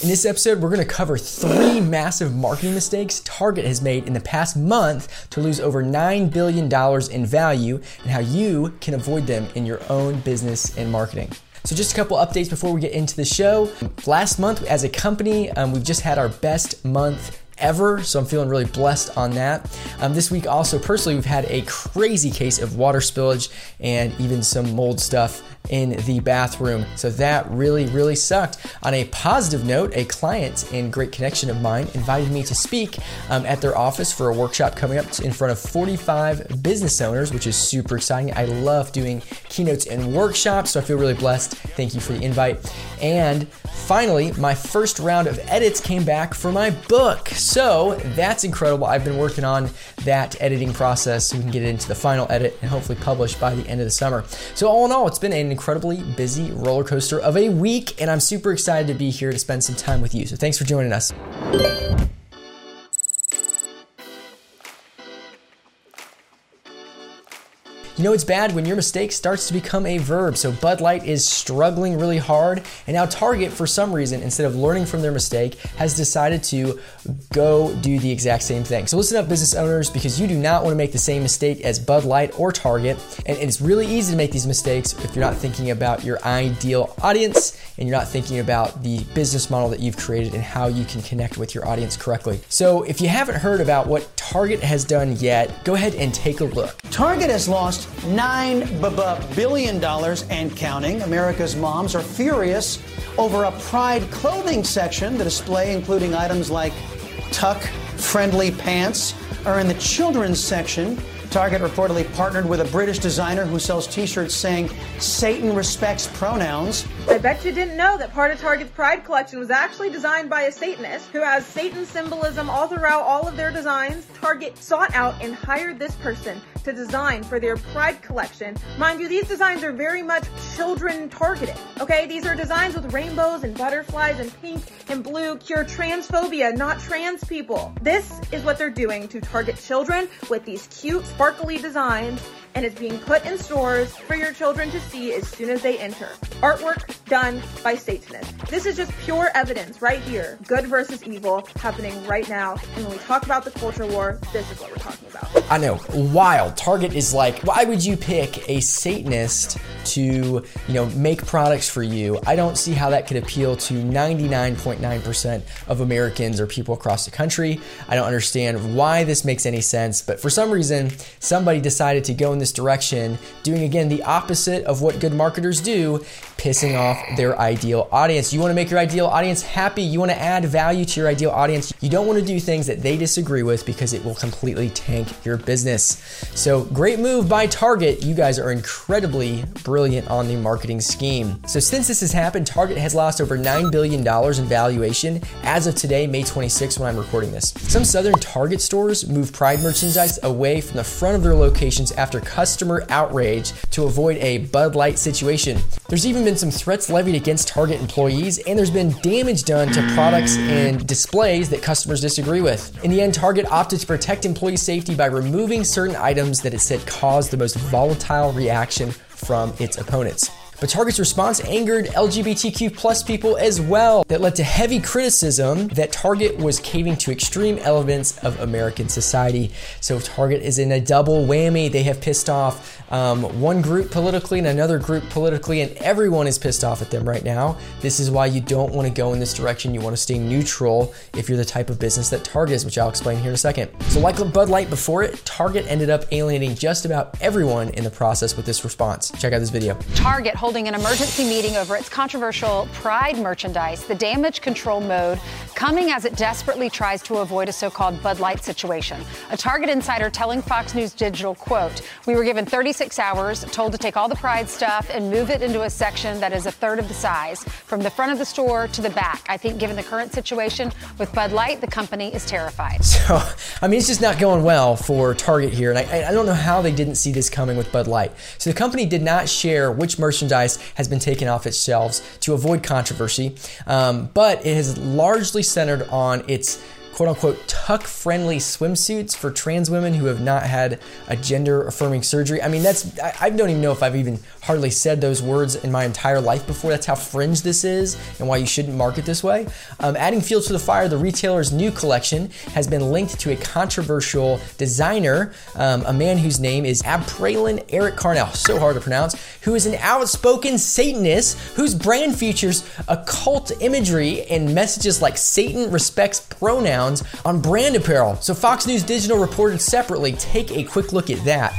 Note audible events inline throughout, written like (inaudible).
In this episode, we're going to cover three massive marketing mistakes Target has made in the past month to lose over $9 billion in value and how you can avoid them in your own business and marketing. So, just a couple updates before we get into the show. Last month, as a company, um, we've just had our best month ever. So I'm feeling really blessed on that. Um, this week, also personally, we've had a crazy case of water spillage and even some mold stuff in the bathroom. So that really, really sucked. On a positive note, a client and great connection of mine invited me to speak um, at their office for a workshop coming up in front of 45 business owners, which is super exciting. I love doing keynotes and workshops, so I feel really blessed. Thank you for the invite. And finally, my first round of edits came back for my book. So that's incredible. I've been working on that editing process so we can get it into the final edit and hopefully published by the end of the summer. So, all in all, it's been an incredibly busy roller coaster of a week, and I'm super excited to be here to spend some time with you. So, thanks for joining us. You know it's bad when your mistake starts to become a verb. So Bud Light is struggling really hard, and now Target, for some reason, instead of learning from their mistake, has decided to go do the exact same thing. So listen up, business owners, because you do not want to make the same mistake as Bud Light or Target. And it's really easy to make these mistakes if you're not thinking about your ideal audience and you're not thinking about the business model that you've created and how you can connect with your audience correctly. So if you haven't heard about what Target has done yet, go ahead and take a look. Target has lost $9 billion and counting. America's moms are furious over a Pride clothing section. The display, including items like tuck friendly pants, are in the children's section. Target reportedly partnered with a British designer who sells t shirts saying Satan respects pronouns. I bet you didn't know that part of Target's Pride collection was actually designed by a Satanist who has Satan symbolism all throughout all of their designs. Target sought out and hired this person to design for their Pride collection. Mind you, these designs are very much children targeted. Okay, these are designs with rainbows and butterflies and pink and blue cure transphobia, not trans people. This is what they're doing to target children with these cute, sparkly designs and it's being put in stores for your children to see as soon as they enter. Artwork done by Satanists. This is just pure evidence right here. Good versus evil happening right now. And when we talk about the culture war, this is what we're talking about. I know, wild. Target is like, why would you pick a Satanist to, you know, make products for you? I don't see how that could appeal to 99.9% of Americans or people across the country. I don't understand why this makes any sense, but for some reason, somebody decided to go in this direction, doing again the opposite of what good marketers do, pissing off their ideal audience. You want to make your ideal audience happy, you want to add value to your ideal audience. You don't want to do things that they disagree with because it will completely tank your business. So, great move by Target. You guys are incredibly brilliant on the marketing scheme. So, since this has happened, Target has lost over $9 billion in valuation as of today, May 26, when I'm recording this. Some southern Target stores move Pride merchandise away from the front of their locations after customer outrage to avoid a Bud Light situation. There's even been some threats levied against Target employees, and there's been damage done to products and displays that customers disagree with. In the end, Target opted to protect employee safety by removing certain items that it said caused the most volatile reaction from its opponents. But Target's response angered LGBTQ plus people as well, that led to heavy criticism that Target was caving to extreme elements of American society. So if Target is in a double whammy. They have pissed off um, one group politically and another group politically, and everyone is pissed off at them right now. This is why you don't want to go in this direction. You want to stay neutral if you're the type of business that Target is, which I'll explain here in a second. So, like Bud Light before it, Target ended up alienating just about everyone in the process with this response. Check out this video. Target holding an emergency meeting over its controversial Pride merchandise, the damage control mode coming as it desperately tries to avoid a so-called Bud Light situation. A Target insider telling Fox News Digital, quote, "We were given 36 hours, told to take all the Pride stuff and move it into a section that is a third of the size, from the front of the store to the back. I think given the current situation with Bud Light, the company is terrified." (laughs) So, I mean, it's just not going well for Target here, and I, I don't know how they didn't see this coming with Bud Light. So the company did not share which merchandise has been taken off its shelves to avoid controversy, um, but it has largely centered on its quote unquote tuck friendly swimsuits for trans women who have not had a gender affirming surgery. I mean, that's, I, I, don't even know if I've even hardly said those words in my entire life before. That's how fringe this is and why you shouldn't market this way. Um, adding fuel to the fire, the retailer's new collection has been linked to a controversial designer, um, a man whose name is Abprallen Erik Carnell, so hard to pronounce, who is an outspoken Satanist whose brand features occult imagery and messages like Satan respects pronouns on brand apparel. So Fox News Digital reported separately. Take a quick look at that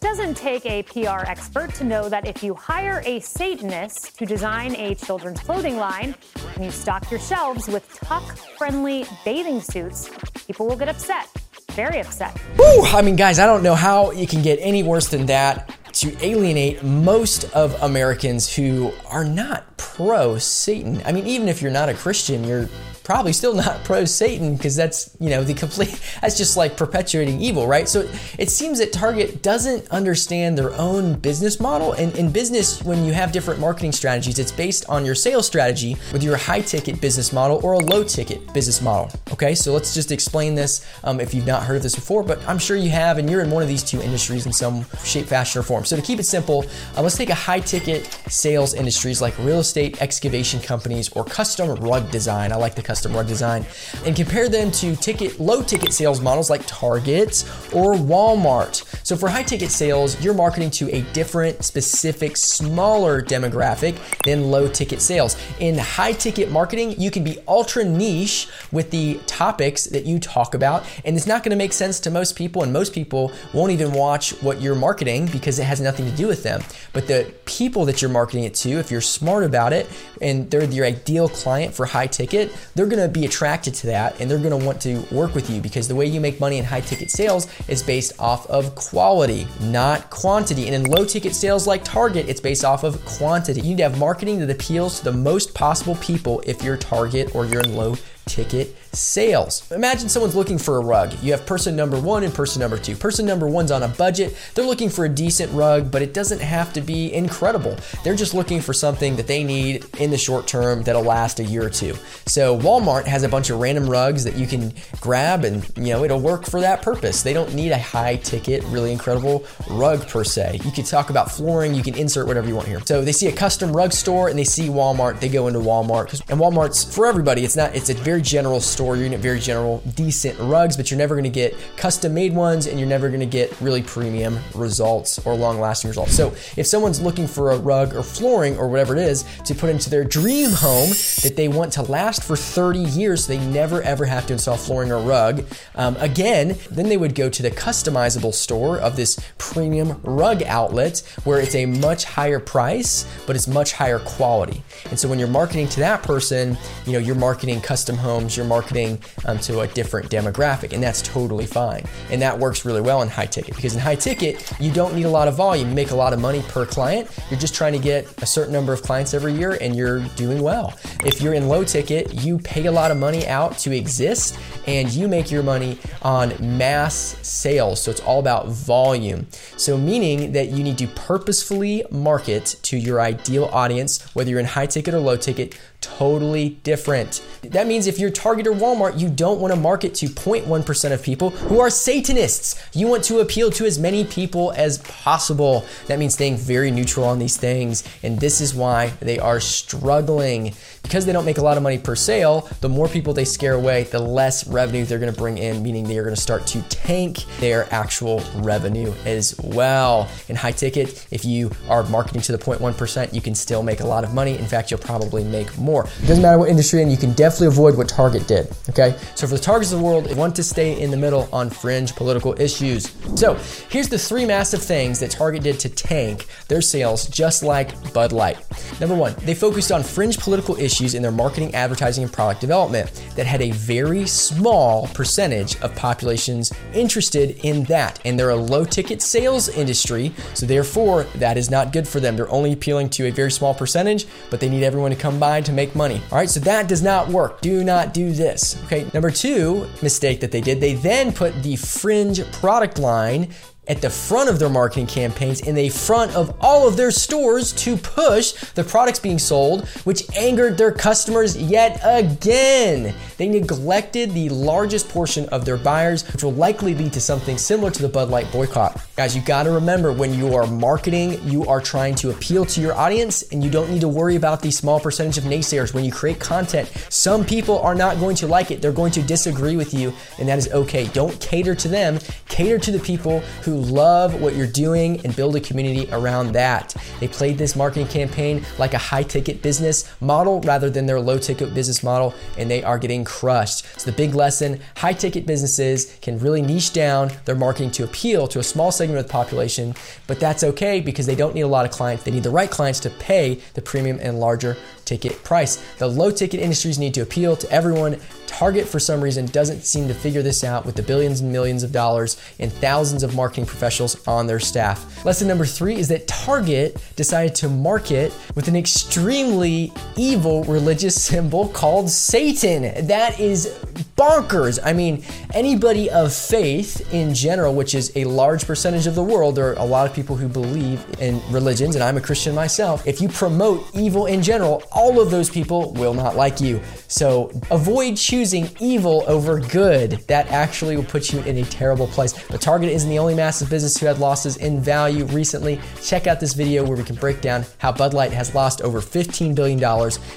doesn't take a PR expert to know that if you hire a Satanist to design a children's clothing line and you stock your shelves with tuck friendly bathing suits, people will get upset. Very upset. Woo! I mean, guys, I don't know how you can get any worse than that to alienate most of Americans who are not pro Satan. I mean, even if you're not a Christian, you're probably still not (laughs) pro Satan because that's, you know, the complete, (laughs) that's just like perpetuating evil, right? So it seems that Target doesn't understand their own business model. And in business, when you have different marketing strategies, it's based on your sales strategy with your high ticket business model or a low ticket business model. Okay, so let's just explain this um, if you've not heard of this before, but I'm sure you have, and you're in one of these two industries in some shape, fashion, or form. So to keep it simple, uh, let's take a high ticket sales industries like real estate, excavation companies, or custom rug design. I like the custom custom design, and compare them to ticket low ticket sales models like Target or Walmart. So for high ticket sales, you're marketing to a different, specific, smaller demographic than low ticket sales. In high ticket marketing, you can be ultra niche with the topics that you talk about, and it's not going to make sense to most people, and most people won't even watch what you're marketing because it has nothing to do with them. But the people that you're marketing it to, if you're smart about it, and they're your ideal client for high ticket, they're to be attracted to that and they're to want to work with you because the way you make money in high ticket sales is based off of quality, not quantity. And in low ticket sales like Target, it's based off of quantity. You need to have marketing that appeals to the most possible people if you're Target or you're in low ticket sales. Imagine someone's looking for a rug. You have person number one and person number two. Person number one's on a budget. They're looking for a decent rug, but it doesn't have to be incredible. They're just looking for something that they need in the short term that'll last a year or two. So Walmart has a bunch of random rugs that you can grab and you know it'll work for that purpose. They don't need a high ticket, really incredible rug per se. You can talk about flooring, you can insert whatever you want here. So they see a custom rug store and they see Walmart, they go into Walmart. And Walmart's for everybody. It's not it's a very general store store, get very general, decent rugs, but you're never gonna get custom made ones and you're never gonna get really premium results or long lasting results. So if someone's looking for a rug or flooring or whatever it is to put into their dream home that they want to last for 30 years, so they never ever have to install flooring or rug, um, again, then they would go to the customizable store of this premium rug outlet where it's a much higher price, but it's much higher quality. And so when you're marketing to that person, you know, you're marketing custom homes, you're marketing marketing um, to a different demographic, and that's totally fine. And that works really well in high ticket because in high ticket, you don't need a lot of volume, you make a lot of money per client. You're just trying to get a certain number of clients every year, and you're doing well. If you're in low ticket, you pay a lot of money out to exist, and you make your money on mass sales. So it's all about volume. So, meaning that you need to purposefully market to your ideal audience, whether you're in high ticket or low ticket, totally different. That means if you're Target or Walmart, you don't want to market to 0.1% of people who are Satanists. You want to appeal to as many people as possible. That means staying very neutral on these things. And this is why they are struggling. Because they don't make a lot of money per sale, the more people they scare away, the less revenue they're going to bring in, meaning they are going to start to tank their actual revenue as well. In high ticket, if you are marketing to the 0.1%, you can still make a lot of money. In fact, you'll probably make more. It doesn't matter what industry, and you can definitely avoid what Target did. Okay, so for the targets of the world, they want to stay in the middle on fringe political issues. So here's the three massive things that Target did to tank their sales, just like Bud Light. Number one, they focused on fringe political issues in their marketing, advertising, and product development that had a very small percentage of populations interested in that. And they're a low ticket sales industry, so therefore, that is not good for them. They're only appealing to a very small percentage, but they need everyone to come by to make money. All right, so that does not work. Do not do this. Okay, number two mistake that they did, they then put the fringe product line at the front of their marketing campaigns in the front of all of their stores to push the products being sold, which angered their customers yet again. They neglected the largest portion of their buyers, which will likely lead to something similar to the Bud Light boycott. Guys, you gotta remember when you are marketing, you are trying to appeal to your audience and you don't need to worry about the small percentage of naysayers. When you create content, some people are not going to like it, they're going to disagree with you, and that is okay. Don't cater to them, cater to the people who love what you're doing and build a community around that. They played this marketing campaign like a high ticket business model rather than their low ticket business model, and they are getting crushed. So, the big lesson high ticket businesses can really niche down their marketing to appeal to a small segment of the population, but that's okay because they don't need a lot of clients. They need the right clients to pay the premium and larger ticket price. The low ticket industries need to appeal to everyone. Target, for some reason, doesn't seem to figure this out with the billions and millions of dollars and thousands of marketing professionals on their staff. Lesson number three is that Target decided to market with an extremely evil religious symbol called Satan. That is bonkers. I mean, anybody of faith in general, which is a large percentage of the world, there are a lot of people who believe in religions, and I'm a Christian myself. If you promote evil in general, all of those people will not like you. So avoid choosing evil over good. That actually will put you in a terrible place. But Target isn't the only massive business who had losses in value recently. Check out this video where we can break down how Bud Light has lost over $15 billion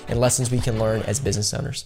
and lessons we can learn as business owners.